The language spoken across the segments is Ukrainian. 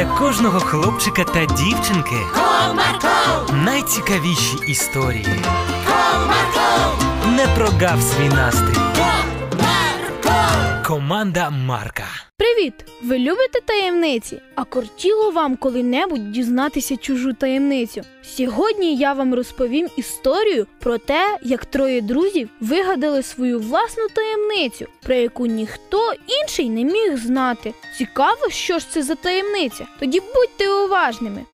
для кожного хлопчика та дівчинки Комарко! найцікавіші історії. Комарко! Не прогав свій настрій. Comarco. Команда Марка. Привіт! Ви любите таємниці? А кортіло вам коли-небудь дізнатися чужу таємницю? Сьогодні я вам розповім історію про те, як троє друзів вигадали свою власну таємницю, про яку ніхто інший не міг знати. Цікаво, що ж це за таємниця? Тоді будьте уважними.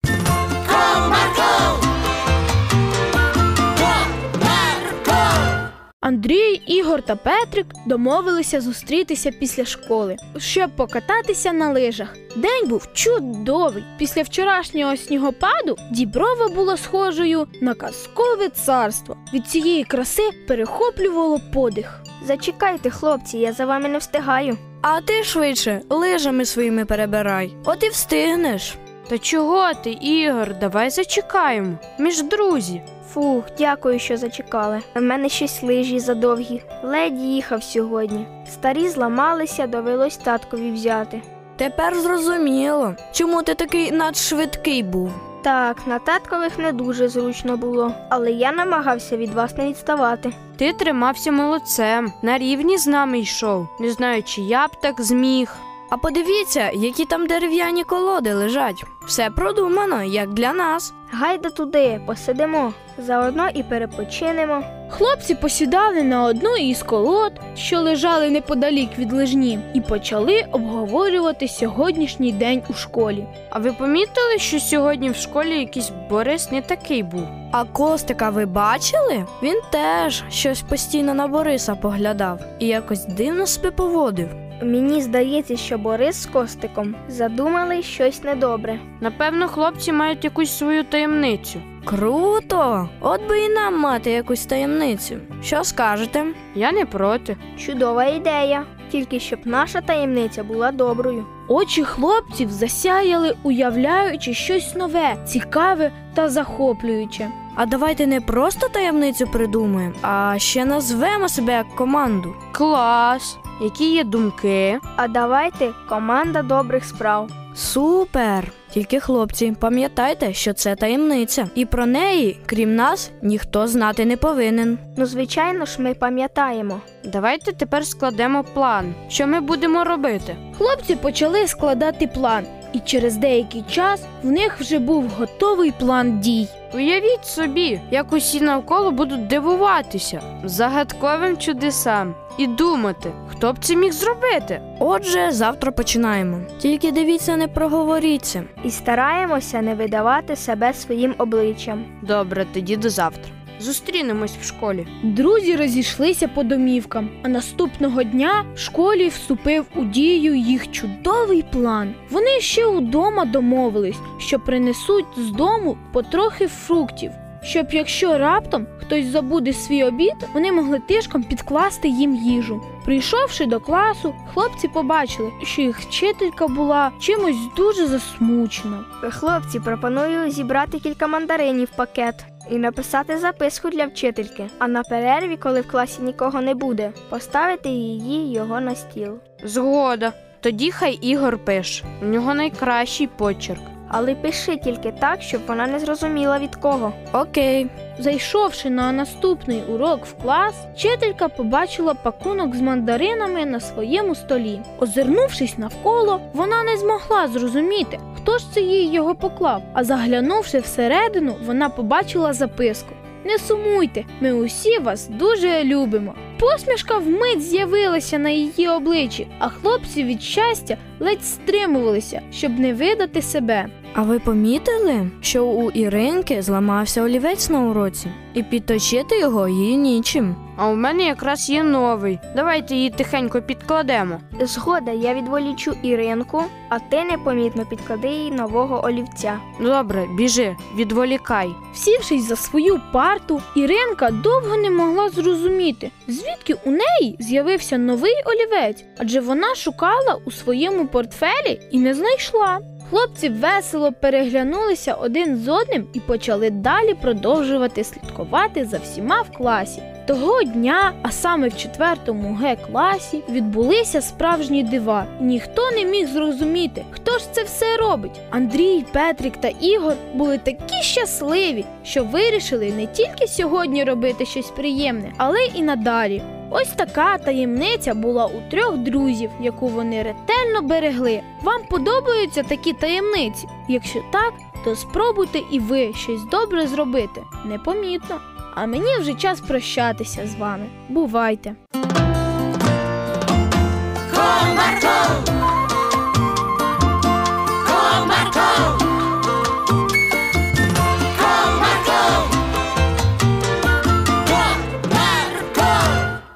Андрій, Ігор та Петрик домовилися зустрітися після школи, щоб покататися на лижах. День був чудовий. Після вчорашнього снігопаду діброва була схожою на казкове царство. Від цієї краси перехоплювало подих. Зачекайте, хлопці, я за вами не встигаю. А ти швидше лижами своїми перебирай. От і встигнеш. Та чого ти, Ігор? Давай зачекаємо. Ми ж друзі. Фух, дякую, що зачекали. У мене щось лижі задовгі. Ледь їхав сьогодні. Старі зламалися, довелось таткові взяти. Тепер зрозуміло, чому ти такий надшвидкий був. Так, на таткових не дуже зручно було, але я намагався від вас не відставати. Ти тримався молодцем, на рівні з нами йшов. Не знаю, чи я б так зміг. А подивіться, які там дерев'яні колоди лежать. Все продумано, як для нас. Гайда туди, посидимо, заодно і перепочинемо. Хлопці посідали на одну із колод, що лежали неподалік від лижні, і почали обговорювати сьогоднішній день у школі. А ви помітили, що сьогодні в школі якийсь Борис не такий був? А Костика ви бачили? Він теж щось постійно на Бориса поглядав і якось дивно себе поводив. Мені здається, що Борис з Костиком задумали щось недобре. Напевно, хлопці мають якусь свою таємницю. Круто! От би і нам мати якусь таємницю. Що скажете? Я не проти. Чудова ідея, тільки щоб наша таємниця була доброю. Очі хлопців засяяли, уявляючи щось нове, цікаве та захоплююче. А давайте не просто таємницю придумаємо, а ще назвемо себе як команду. Клас! Які є думки? А давайте команда добрих справ. Супер! Тільки хлопці, пам'ятайте, що це таємниця, і про неї, крім нас, ніхто знати не повинен. Ну, звичайно ж, ми пам'ятаємо. Давайте тепер складемо план. Що ми будемо робити? Хлопці почали складати план, і через деякий час в них вже був готовий план дій. Уявіть собі, як усі навколо будуть дивуватися загадковим чудесам і думати, хто б це міг зробити. Отже, завтра починаємо. Тільки дивіться, не проговоріться. І стараємося не видавати себе своїм обличчям. Добре, тоді до завтра. Зустрінемось в школі. Друзі розійшлися по домівкам, а наступного дня в школі вступив у дію їх чудовий план. Вони ще удома домовились, що принесуть з дому потрохи фруктів. Щоб якщо раптом хтось забуде свій обід, вони могли тишком підкласти їм їжу. Прийшовши до класу, хлопці побачили, що їх вчителька була чимось дуже засмучена. Хлопці, пропоную зібрати кілька мандаринів в пакет і написати записку для вчительки. А на перерві, коли в класі нікого не буде, поставити її його на стіл. Згода. Тоді хай Ігор пише. У нього найкращий почерк. Але пиши тільки так, щоб вона не зрозуміла від кого. Окей, Зайшовши на наступний урок в клас, вчителька побачила пакунок з мандаринами на своєму столі. Озирнувшись навколо, вона не змогла зрозуміти, хто ж це їй його поклав. А заглянувши всередину, вона побачила записку. Не сумуйте, ми усі вас дуже любимо. Посмішка вмить з'явилася на її обличчі, а хлопці від щастя ледь стримувалися, щоб не видати себе. а ви помітили, що у Іринки зламався олівець на уроці, і підточити його їй нічим. А у мене якраз є новий. Давайте її тихенько підкладемо. Згода, я відволічу Іринку, а ти непомітно підклади їй нового олівця. Добре, біжи, відволікай. Сівшись за свою парту, Іринка довго не могла зрозуміти, звідки у неї з'явився новий олівець, адже вона шукала у своєму портфелі і не знайшла. Хлопці весело переглянулися один з одним і почали далі продовжувати слідкувати за всіма в класі. Того дня, а саме в четвертому Г класі, відбулися справжні дива, ніхто не міг зрозуміти, хто ж це все робить? Андрій, Петрик та Ігор були такі щасливі, що вирішили не тільки сьогодні робити щось приємне, але й надалі. Ось така таємниця була у трьох друзів, яку вони ретельно берегли. Вам подобаються такі таємниці? Якщо так, то спробуйте і ви щось добре зробити непомітно. А мені вже час прощатися з вами. Бувайте! Комарко,